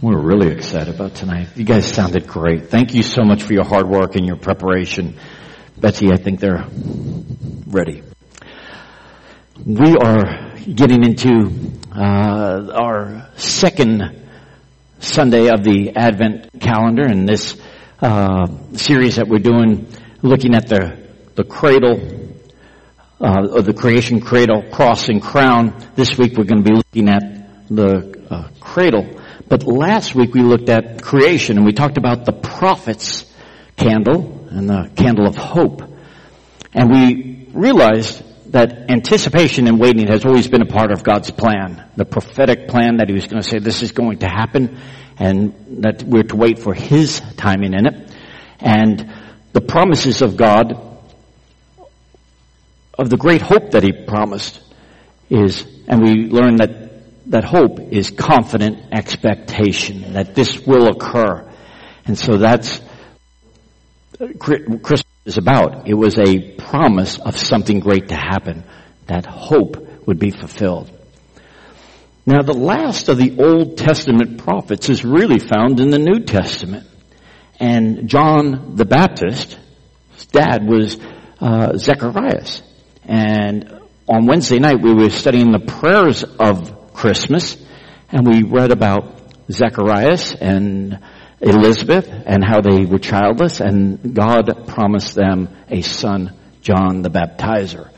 We're really excited about tonight. You guys sounded great. Thank you so much for your hard work and your preparation. Betsy, I think they're ready. We are getting into uh, our second Sunday of the Advent calendar in this uh, series that we're doing, looking at the the cradle uh, of the creation cradle, cross and crown. This week we're going to be looking at the uh, cradle but last week we looked at creation and we talked about the prophet's candle and the candle of hope. And we realized that anticipation and waiting has always been a part of God's plan. The prophetic plan that He was going to say this is going to happen and that we're to wait for His timing in it. And the promises of God, of the great hope that He promised is, and we learned that that hope is confident expectation that this will occur. And so that's Christmas is about. It was a promise of something great to happen. That hope would be fulfilled. Now the last of the Old Testament prophets is really found in the New Testament. And John the Baptist, his dad was uh, Zacharias. And on Wednesday night we were studying the prayers of Christmas, and we read about Zacharias and Elizabeth and how they were childless, and God promised them a son, John the Baptizer.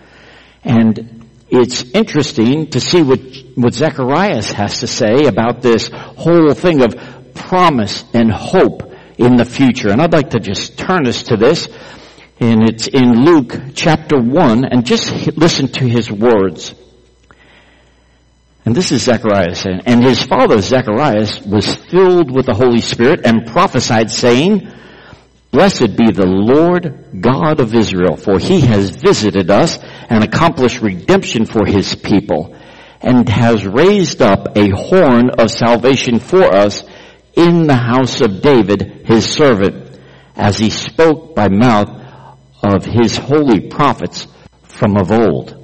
And it's interesting to see what, what Zacharias has to say about this whole thing of promise and hope in the future. And I'd like to just turn us to this. And it's in Luke chapter 1 and just listen to his words. And this is Zacharias. And his father, Zacharias, was filled with the Holy Spirit and prophesied saying, Blessed be the Lord God of Israel, for he has visited us and accomplished redemption for his people, and has raised up a horn of salvation for us in the house of David, his servant, as he spoke by mouth of his holy prophets from of old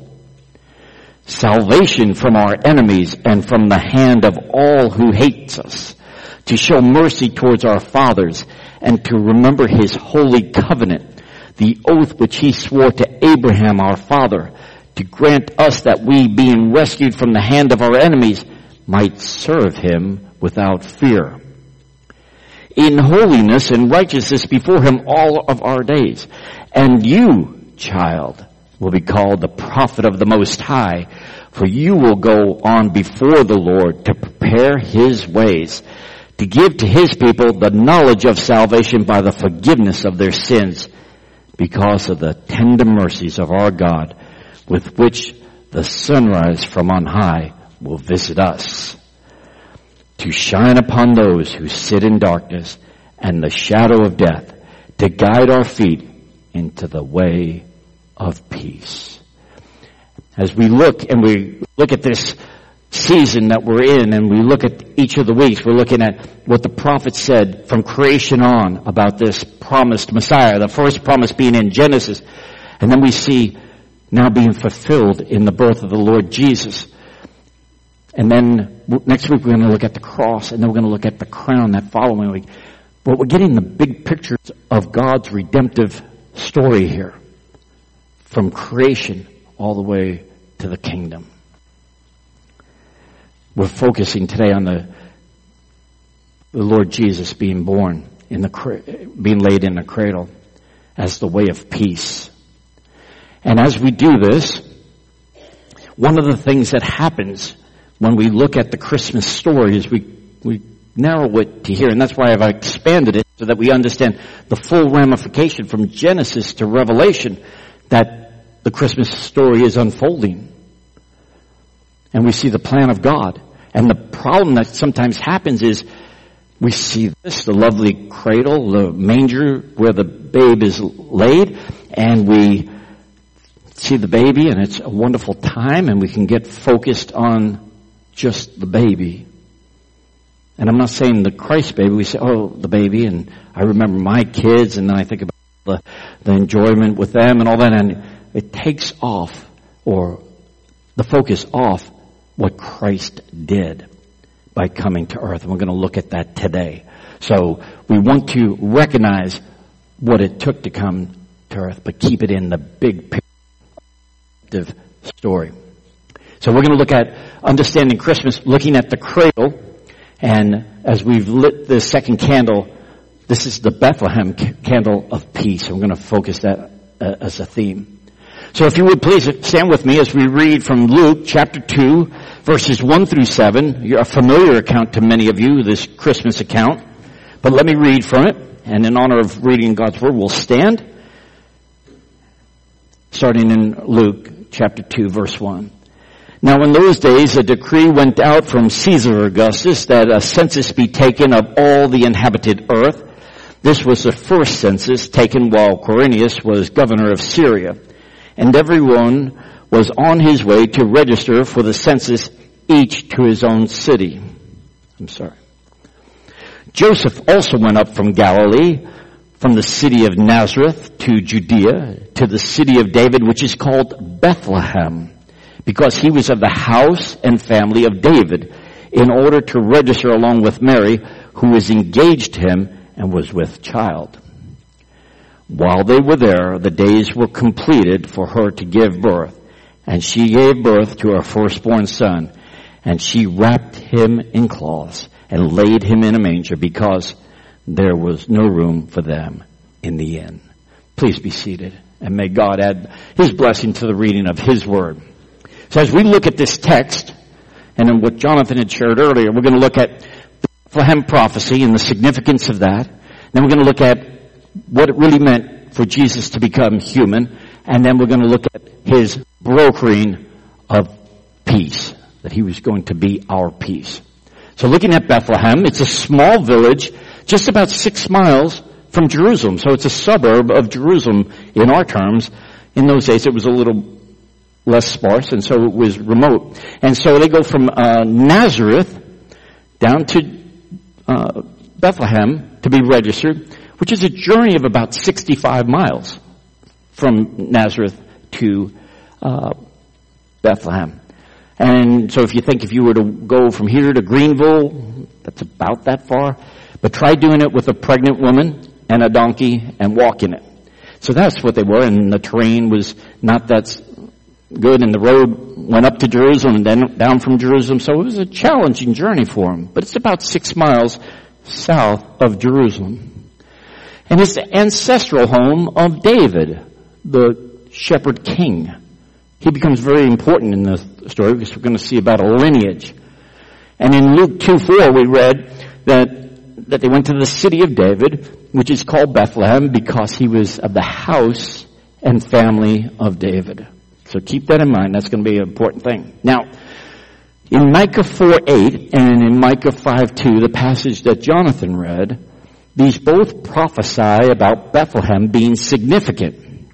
salvation from our enemies and from the hand of all who hates us, to show mercy towards our fathers, and to remember his holy covenant, the oath which he swore to Abraham our father, to grant us that we, being rescued from the hand of our enemies, might serve him without fear. In holiness and righteousness before him all of our days. And you, child, will be called the prophet of the Most High, for you will go on before the Lord to prepare His ways, to give to His people the knowledge of salvation by the forgiveness of their sins, because of the tender mercies of our God, with which the sunrise from on high will visit us, to shine upon those who sit in darkness and the shadow of death, to guide our feet into the way of peace. As we look and we look at this season that we're in and we look at each of the weeks, we're looking at what the prophet said from creation on about this promised Messiah, the first promise being in Genesis. And then we see now being fulfilled in the birth of the Lord Jesus. And then next week we're going to look at the cross and then we're going to look at the crown that following week. But we're getting the big pictures of God's redemptive story here from creation all the way to the kingdom. We're focusing today on the, the Lord Jesus being born in the, being laid in the cradle as the way of peace. And as we do this, one of the things that happens when we look at the Christmas story is we, we narrow it to here, and that's why I've expanded it so that we understand the full ramification from Genesis to Revelation that the Christmas story is unfolding. And we see the plan of God. And the problem that sometimes happens is we see this, the lovely cradle, the manger where the babe is laid, and we see the baby and it's a wonderful time and we can get focused on just the baby. And I'm not saying the Christ baby, we say, oh, the baby, and I remember my kids, and then I think about the, the enjoyment with them and all that, and it takes off or the focus off what Christ did. by coming to earth. And we're going to look at that today. So we want to recognize what it took to come to earth, but keep it in the big picture story. So we're going to look at understanding Christmas, looking at the cradle, and as we've lit the second candle, this is the Bethlehem candle of peace. I'm going to focus that uh, as a theme. So if you would please stand with me as we read from Luke chapter 2 verses 1 through 7. You're a familiar account to many of you, this Christmas account. But let me read from it. And in honor of reading God's Word, we'll stand. Starting in Luke chapter 2 verse 1. Now in those days a decree went out from Caesar Augustus that a census be taken of all the inhabited earth. This was the first census taken while Quirinius was governor of Syria. And everyone was on his way to register for the census, each to his own city. I'm sorry. Joseph also went up from Galilee, from the city of Nazareth to Judea, to the city of David, which is called Bethlehem, because he was of the house and family of David, in order to register along with Mary, who was engaged to him and was with child. While they were there, the days were completed for her to give birth, and she gave birth to her firstborn son, and she wrapped him in cloths and laid him in a manger because there was no room for them in the inn. Please be seated and may God add his blessing to the reading of his word. So as we look at this text and then what Jonathan had shared earlier, we're going to look at Bethlehem prophecy and the significance of that. Then we're going to look at what it really meant for Jesus to become human. And then we're going to look at his brokering of peace, that he was going to be our peace. So looking at Bethlehem, it's a small village just about six miles from Jerusalem. So it's a suburb of Jerusalem in our terms. In those days it was a little less sparse and so it was remote. And so they go from uh, Nazareth down to uh, Bethlehem to be registered, which is a journey of about 65 miles from Nazareth to uh, Bethlehem. And so if you think if you were to go from here to Greenville, that's about that far. But try doing it with a pregnant woman and a donkey and walking it. So that's what they were, and the terrain was not that good, and the road went up to Jerusalem and then down from Jerusalem, so it was a challenging journey for him, But it's about six miles south of Jerusalem. And it's the ancestral home of David, the shepherd king. He becomes very important in the story because we're going to see about a lineage. And in Luke 2 4 we read that, that they went to the city of David, which is called Bethlehem because he was of the house and family of David. So keep that in mind. That's going to be an important thing. Now, in Micah 4 8 and in Micah 5 2, the passage that Jonathan read, these both prophesy about Bethlehem being significant.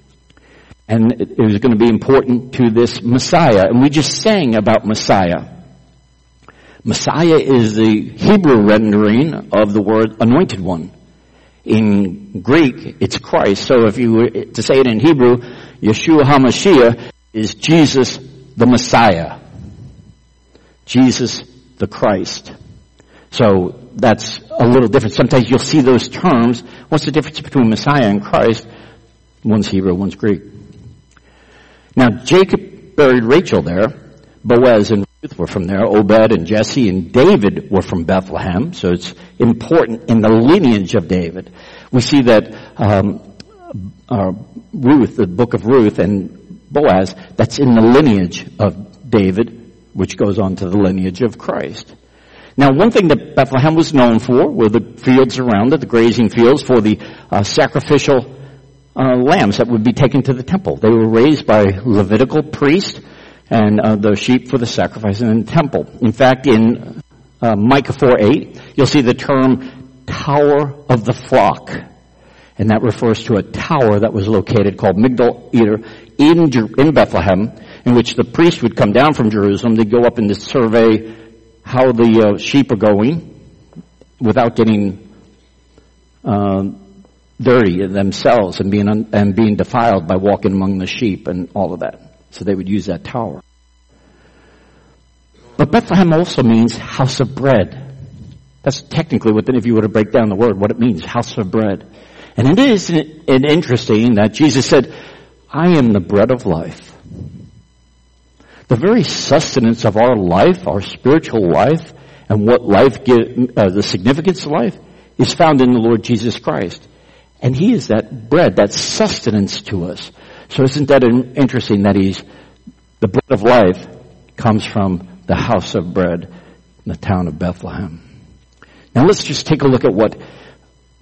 And it was going to be important to this Messiah. And we just sang about Messiah. Messiah is the Hebrew rendering of the word anointed one. In Greek, it's Christ. So if you were to say it in Hebrew, Yeshua HaMashiach is Jesus the Messiah. Jesus the Christ. So that's a little different. Sometimes you'll see those terms. What's the difference between Messiah and Christ? One's Hebrew, one's Greek. Now Jacob buried Rachel there. Boaz and Ruth were from there. Obed and Jesse and David were from Bethlehem. So it's important in the lineage of David. We see that um, uh, Ruth, the book of Ruth, and Boaz, that's in the lineage of David, which goes on to the lineage of Christ. Now, one thing that Bethlehem was known for were the fields around it, the grazing fields for the uh, sacrificial uh, lambs that would be taken to the temple. They were raised by Levitical priests and uh, the sheep for the sacrifice in the temple. In fact, in uh, Micah 4:8, you'll see the term "tower of the flock," and that refers to a tower that was located called Migdal Eder in in Bethlehem, in which the priest would come down from Jerusalem. They'd go up and survey how the uh, sheep are going without getting uh, dirty themselves and being un- and being defiled by walking among the sheep and all of that. So they would use that tower. But Bethlehem also means house of bread. That's technically what, if you were to break down the word, what it means, house of bread. And it is interesting that Jesus said, I am the bread of life. The very sustenance of our life, our spiritual life, and what life give, uh, the significance of life is found in the Lord Jesus Christ. And He is that bread, that sustenance to us. So isn't that interesting that He's, the bread of life comes from the house of bread in the town of Bethlehem. Now let's just take a look at what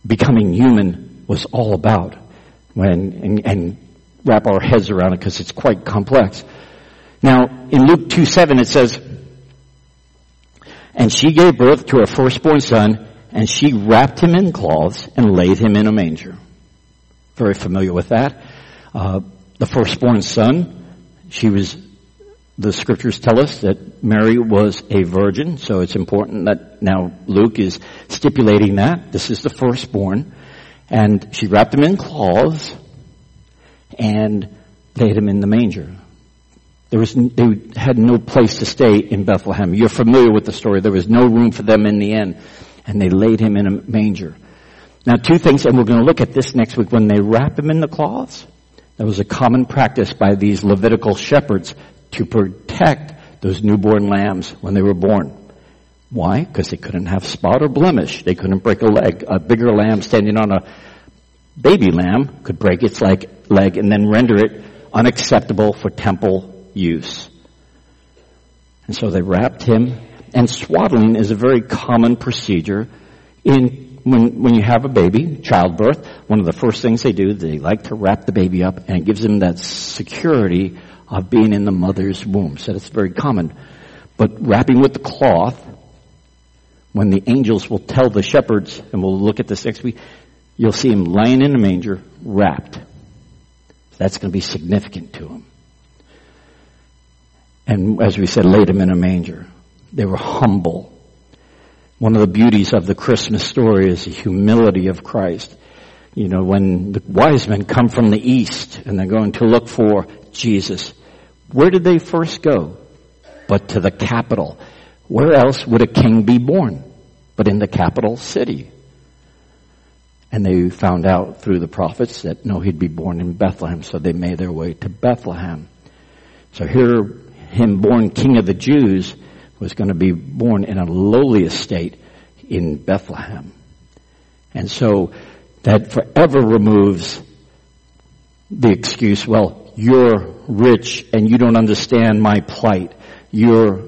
becoming human was all about when, and, and wrap our heads around it because it's quite complex. Now, in Luke 2 7 it says, And she gave birth to her firstborn son, and she wrapped him in cloths and laid him in a manger. Very familiar with that. Uh, the firstborn son, she was the scriptures tell us that Mary was a virgin, so it's important that now Luke is stipulating that. This is the firstborn. And she wrapped him in cloths and laid him in the manger. There was, they had no place to stay in Bethlehem. You're familiar with the story. There was no room for them in the end. And they laid him in a manger. Now two things, and we're going to look at this next week. When they wrap him in the cloths, that was a common practice by these Levitical shepherds to protect those newborn lambs when they were born. Why? Because they couldn't have spot or blemish. They couldn't break a leg. A bigger lamb standing on a baby lamb could break its leg, leg and then render it unacceptable for temple use. And so they wrapped him, and swaddling is a very common procedure in when, when you have a baby, childbirth, one of the first things they do, they like to wrap the baby up and it gives them that security of being in the mother's womb. So that's very common. But wrapping with the cloth, when the angels will tell the shepherds, and we'll look at this next week, you'll see him lying in a manger, wrapped. That's going to be significant to him. And as we said, laid him in a manger. They were humble. One of the beauties of the Christmas story is the humility of Christ. You know, when the wise men come from the east and they're going to look for Jesus, where did they first go? But to the capital. Where else would a king be born? But in the capital city. And they found out through the prophets that no, he'd be born in Bethlehem, so they made their way to Bethlehem. So here, him born king of the Jews was going to be born in a lowly estate in Bethlehem. And so that forever removes the excuse, well, you're rich and you don't understand my plight. You're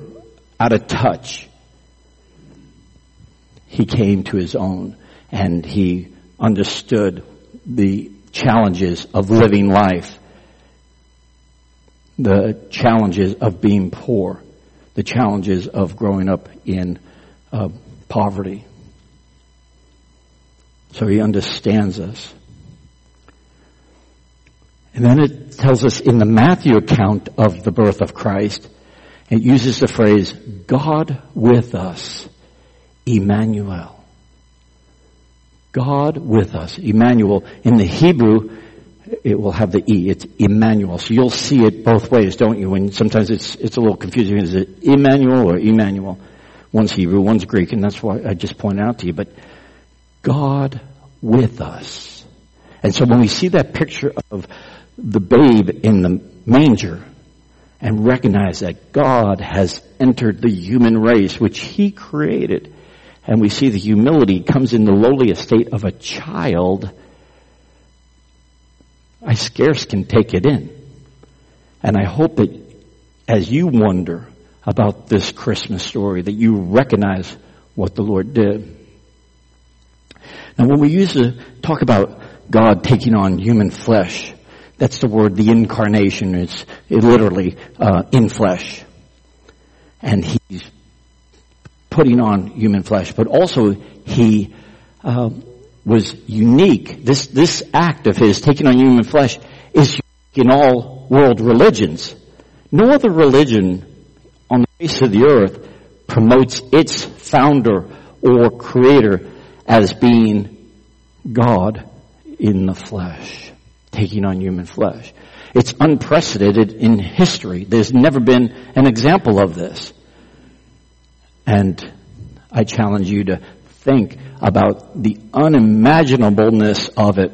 out of touch. He came to his own and he understood the challenges of living life, the challenges of being poor, the challenges of growing up in uh, poverty. So he understands us. And then it tells us in the Matthew account of the birth of Christ, it uses the phrase, God with us, Emmanuel. God with us, Emmanuel. In the Hebrew, it will have the E. It's Emmanuel. So you'll see it both ways, don't you? And sometimes it's, it's a little confusing. Is it Immanuel or Emmanuel? One's Hebrew, one's Greek, and that's why I just point out to you. But God with us. And so when we see that picture of the babe in the manger and recognize that God has entered the human race, which He created. And we see the humility comes in the lowly estate of a child. I scarce can take it in. And I hope that as you wonder about this Christmas story, that you recognize what the Lord did. Now when we used to talk about God taking on human flesh, that's the word, the incarnation. It's literally uh, in flesh. And he's putting on human flesh, but also he uh, was unique. This this act of his taking on human flesh is unique in all world religions. No other religion on the face of the earth promotes its founder or creator as being God in the flesh taking on human flesh. It's unprecedented in history. There's never been an example of this. And I challenge you to think about the unimaginableness of it.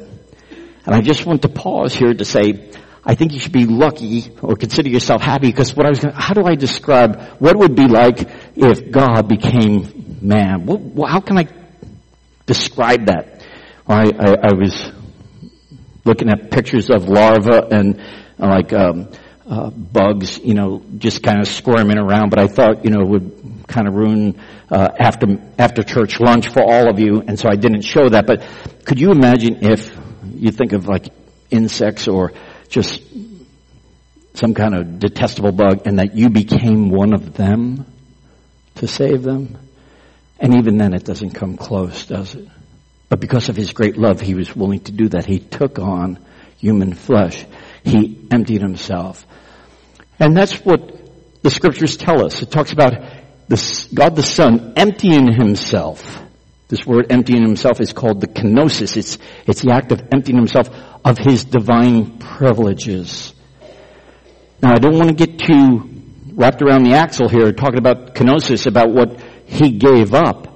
And I just want to pause here to say, I think you should be lucky or consider yourself happy because what I was going how do I describe what would be like if God became man? What, how can I describe that? I, I, I was looking at pictures of larvae and uh, like um, uh, bugs, you know, just kind of squirming around. But I thought, you know, would kind of ruin uh, after after church lunch for all of you, and so I didn't show that. But could you imagine if you think of like insects or just some kind of detestable bug, and that you became one of them to save them? And even then, it doesn't come close, does it? But because of his great love, he was willing to do that. He took on human flesh. He emptied himself. And that's what the scriptures tell us. It talks about the, God the Son emptying himself. This word emptying himself is called the kenosis. It's, it's the act of emptying himself of his divine privileges. Now I don't want to get too wrapped around the axle here talking about kenosis, about what he gave up.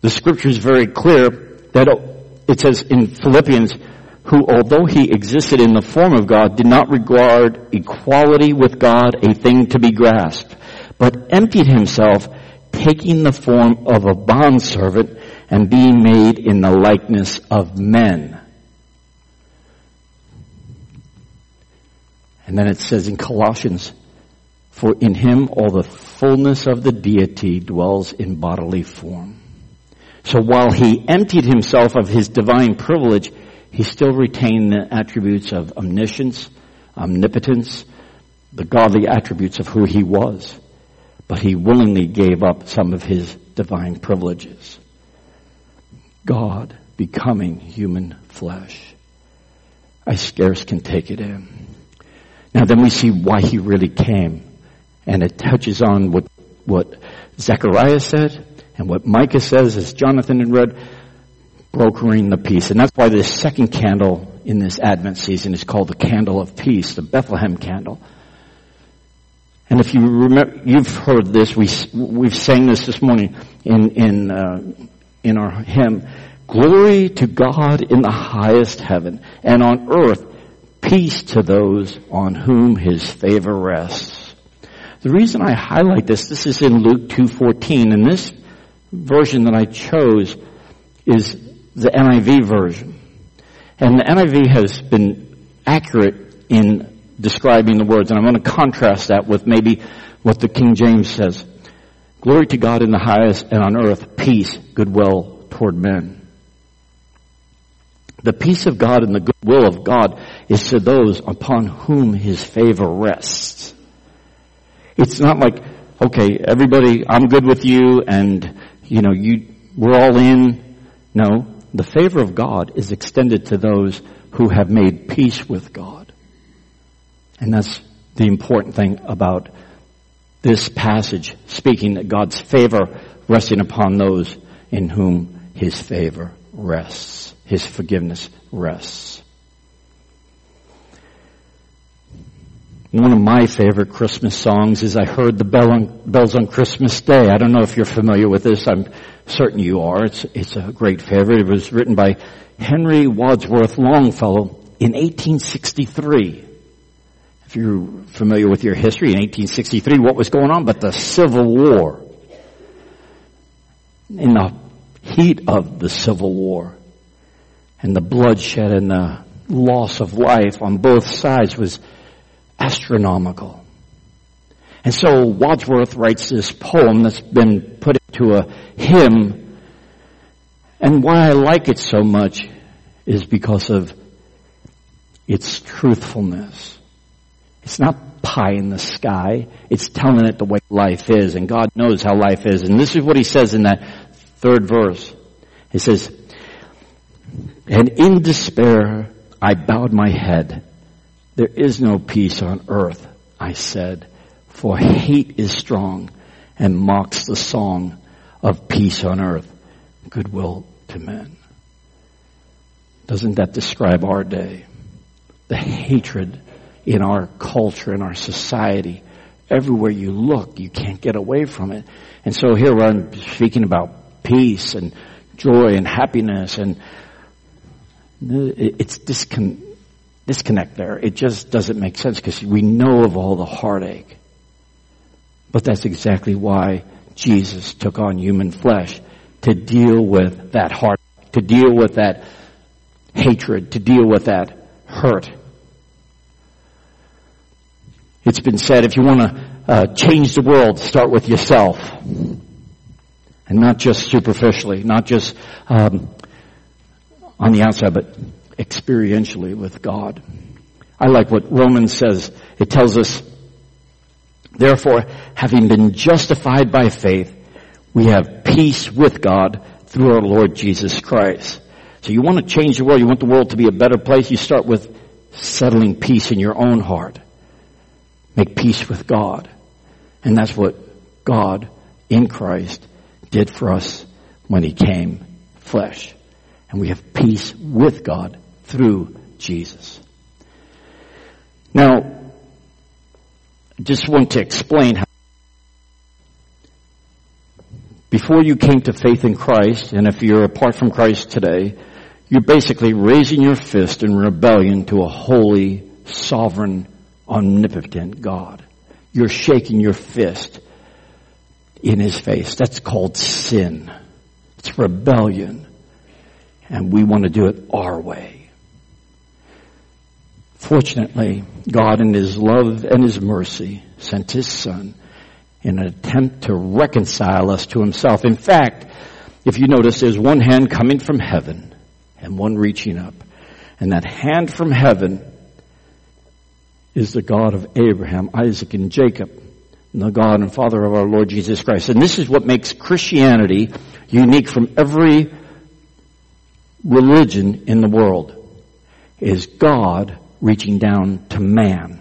The scripture is very clear that it says in Philippians, who although he existed in the form of God, did not regard equality with God a thing to be grasped, but emptied himself, taking the form of a bondservant and being made in the likeness of men. And then it says in Colossians, for in him all the fullness of the deity dwells in bodily form. So while he emptied himself of his divine privilege, he still retained the attributes of omniscience, omnipotence, the godly attributes of who he was. But he willingly gave up some of his divine privileges. God becoming human flesh. I scarce can take it in. Now then we see why he really came. And it touches on what, what Zechariah said, and what Micah says, as Jonathan had read, brokering the peace. And that's why this second candle in this Advent season is called the candle of peace, the Bethlehem candle. And if you remember, you've heard this. We we've sang this this morning in in uh, in our hymn. Glory to God in the highest heaven, and on earth peace to those on whom His favor rests. The reason I highlight this, this is in Luke two fourteen, and this version that I chose is the NIV version. And the NIV has been accurate in describing the words, and I'm going to contrast that with maybe what the King James says. Glory to God in the highest and on earth, peace, goodwill toward men. The peace of God and the goodwill of God is to those upon whom his favor rests. It's not like, okay, everybody, I'm good with you and you know, you, we're all in. No, the favor of God is extended to those who have made peace with God. And that's the important thing about this passage, speaking that God's favor resting upon those in whom His favor rests. His forgiveness rests. One of my favorite Christmas songs is I heard the bell on, bells on Christmas Day. I don't know if you're familiar with this. I'm certain you are. It's, it's a great favorite. It was written by Henry Wadsworth Longfellow in 1863. If you're familiar with your history, in 1863, what was going on but the Civil War? In the heat of the Civil War and the bloodshed and the loss of life on both sides was astronomical. And so Wadsworth writes this poem that's been put into a hymn. And why I like it so much is because of its truthfulness. It's not pie in the sky. It's telling it the way life is, and God knows how life is. And this is what he says in that third verse. He says, And in despair I bowed my head there is no peace on earth, I said, for hate is strong and mocks the song of peace on earth, goodwill to men. Doesn't that describe our day? The hatred in our culture, in our society, everywhere you look. You can't get away from it. And so here I'm speaking about peace and joy and happiness and it's discon- disconnect there. It just doesn't make sense because we know of all the heartache. But that's exactly why Jesus took on human flesh to deal with that heart, to deal with that hatred, to deal with that hurt. It's been said if you want to uh, change the world, start with yourself. And not just superficially, not just um, on the outside, but experientially with God. I like what Romans says. It tells us, therefore, having been justified by faith, we have peace with God through our Lord Jesus Christ. So you want to change the world, you want the world to be a better place, you start with settling peace in your own heart. Make peace with God. And that's what God in Christ did for us when He came flesh. And we have peace with God through Jesus. Now, I just want to explain how before you came to faith in Christ, and if you're apart from Christ today, you're basically raising your fist in rebellion to a holy, sovereign, omnipotent God. You're shaking your fist in his face. That's called sin. It's rebellion. And we want to do it our way. Fortunately, God in his love and his mercy sent his son in an attempt to reconcile us to himself. In fact, if you notice, there's one hand coming from heaven and one reaching up. And that hand from heaven is the God of Abraham, Isaac, and Jacob, and the God and Father of our Lord Jesus Christ. And this is what makes Christianity unique from every religion in the world, is God reaching down to man.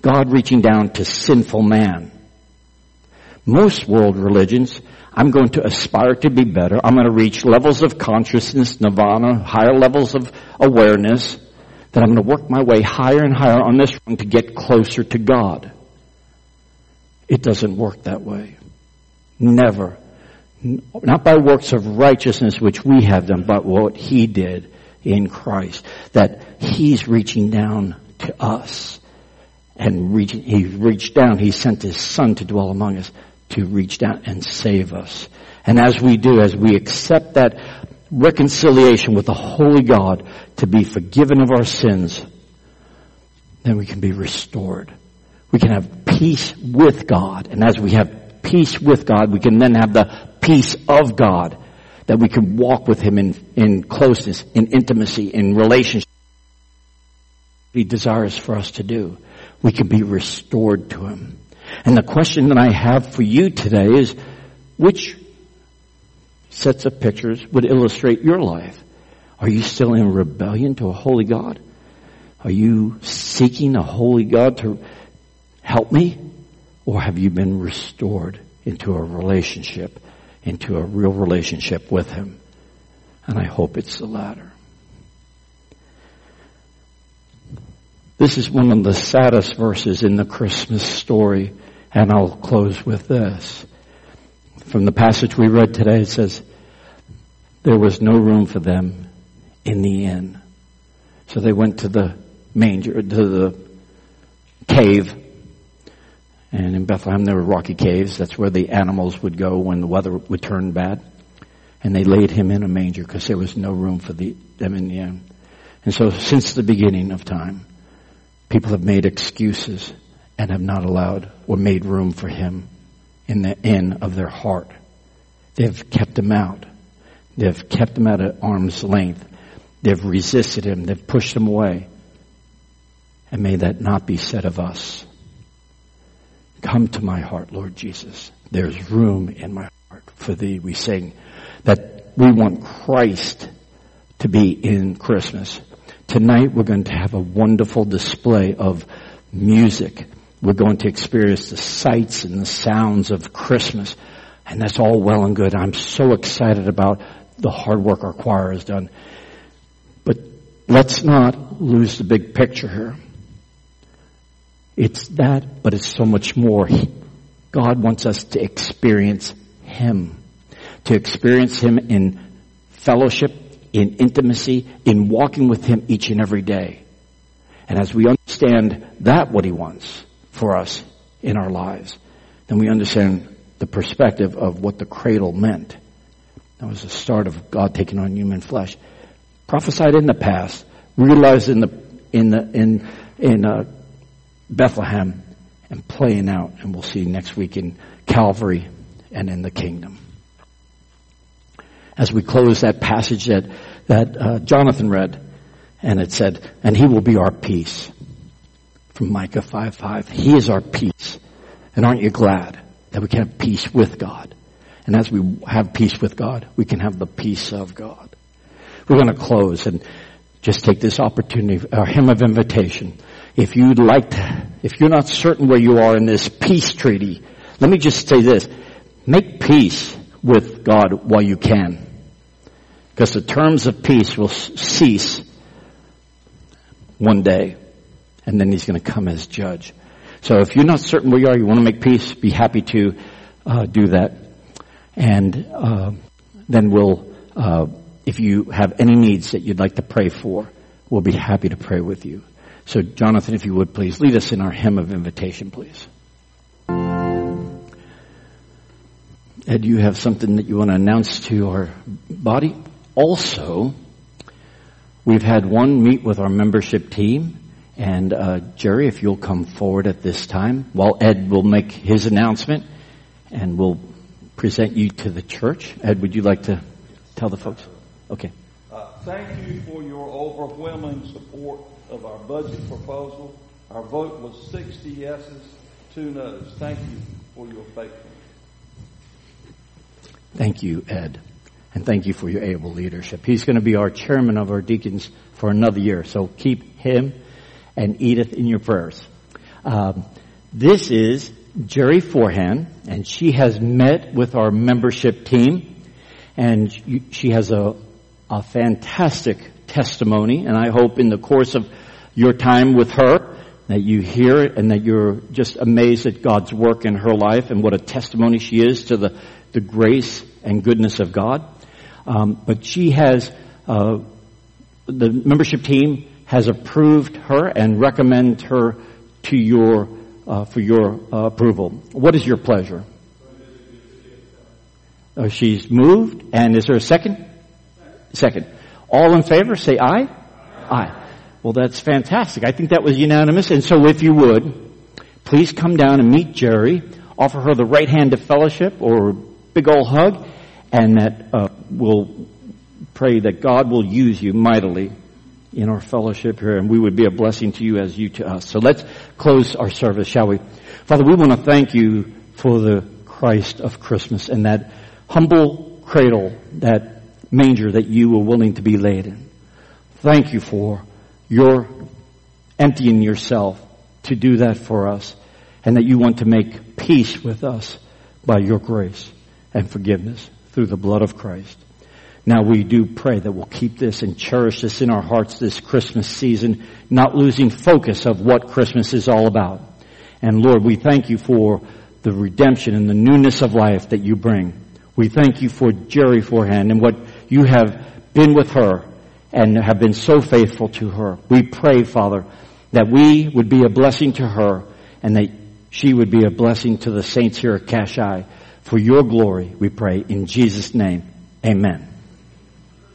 God reaching down to sinful man. Most world religions, I'm going to aspire to be better. I'm going to reach levels of consciousness, nirvana, higher levels of awareness, that I'm going to work my way higher and higher on this rung to get closer to God. It doesn't work that way. Never. Not by works of righteousness which we have done, but what He did in Christ. That He's reaching down to us. And reaching, He reached down, He sent His Son to dwell among us to reach down and save us. And as we do, as we accept that reconciliation with the Holy God to be forgiven of our sins, then we can be restored. We can have peace with God. And as we have peace with God, we can then have the peace of God that we can walk with Him in, in closeness, in intimacy, in relationship. He desires for us to do. We can be restored to Him. And the question that I have for you today is, which sets of pictures would illustrate your life? Are you still in rebellion to a holy God? Are you seeking a holy God to help me? Or have you been restored into a relationship, into a real relationship with Him? And I hope it's the latter. This is one of the saddest verses in the Christmas story and I'll close with this. From the passage we read today, it says, there was no room for them in the inn. So they went to the manger, to the cave. And in Bethlehem there were rocky caves. That's where the animals would go when the weather would turn bad. And they laid him in a manger because there was no room for the, them in the inn. And so since the beginning of time, people have made excuses and have not allowed or made room for him in the end of their heart. They've kept him out. They've kept him at arm's length. They've resisted him. They've pushed him away. And may that not be said of us. Come to my heart, Lord Jesus. There's room in my heart for thee. We sing that we want Christ to be in Christmas. Tonight we're going to have a wonderful display of music we're going to experience the sights and the sounds of Christmas. And that's all well and good. I'm so excited about the hard work our choir has done. But let's not lose the big picture here. It's that, but it's so much more. God wants us to experience Him. To experience Him in fellowship, in intimacy, in walking with Him each and every day. And as we understand that what He wants for us in our lives, then we understand the perspective of what the cradle meant. That was the start of God taking on human flesh. Prophesied in the past, realized in the in the in in uh, Bethlehem, and playing out. And we'll see next week in Calvary and in the kingdom. As we close that passage that that uh, Jonathan read, and it said, "And He will be our peace." From Micah five five, He is our peace. And aren't you glad that we can have peace with God? And as we have peace with God, we can have the peace of God. We're going to close and just take this opportunity, our hymn of invitation. If you'd like to, if you're not certain where you are in this peace treaty, let me just say this. Make peace with God while you can. Because the terms of peace will cease one day. And then he's going to come as judge. So if you're not certain where you are, you want to make peace, be happy to uh, do that. And uh, then we'll, uh, if you have any needs that you'd like to pray for, we'll be happy to pray with you. So, Jonathan, if you would please lead us in our hymn of invitation, please. Ed, you have something that you want to announce to our body? Also, we've had one meet with our membership team. And uh, Jerry, if you'll come forward at this time, while Ed will make his announcement, and we'll present you to the church. Ed, would you like to tell the folks? Okay. Uh, thank you for your overwhelming support of our budget proposal. Our vote was 60 yeses, two noes. Thank you for your faithfulness. Thank you, Ed. And thank you for your able leadership. He's going to be our chairman of our deacons for another year. So keep him and Edith in your prayers. Um, this is Jerry Forehand, and she has met with our membership team, and she has a, a fantastic testimony, and I hope in the course of your time with her that you hear it and that you're just amazed at God's work in her life and what a testimony she is to the, the grace and goodness of God. Um, but she has, uh, the membership team has approved her and recommend her to your uh, for your uh, approval. What is your pleasure? Uh, she's moved, and is there a second? Second. All in favor, say aye. Aye. Well, that's fantastic. I think that was unanimous. And so, if you would, please come down and meet Jerry. Offer her the right hand of fellowship or big old hug, and that uh, we'll pray that God will use you mightily in our fellowship here, and we would be a blessing to you as you to us. So let's close our service, shall we? Father, we want to thank you for the Christ of Christmas and that humble cradle, that manger that you were willing to be laid in. Thank you for your emptying yourself to do that for us and that you want to make peace with us by your grace and forgiveness through the blood of Christ. Now we do pray that we'll keep this and cherish this in our hearts this Christmas season, not losing focus of what Christmas is all about. And Lord, we thank you for the redemption and the newness of life that you bring. We thank you for Jerry Forehand and what you have been with her and have been so faithful to her. We pray, Father, that we would be a blessing to her and that she would be a blessing to the saints here at Cache For your glory, we pray in Jesus' name. Amen.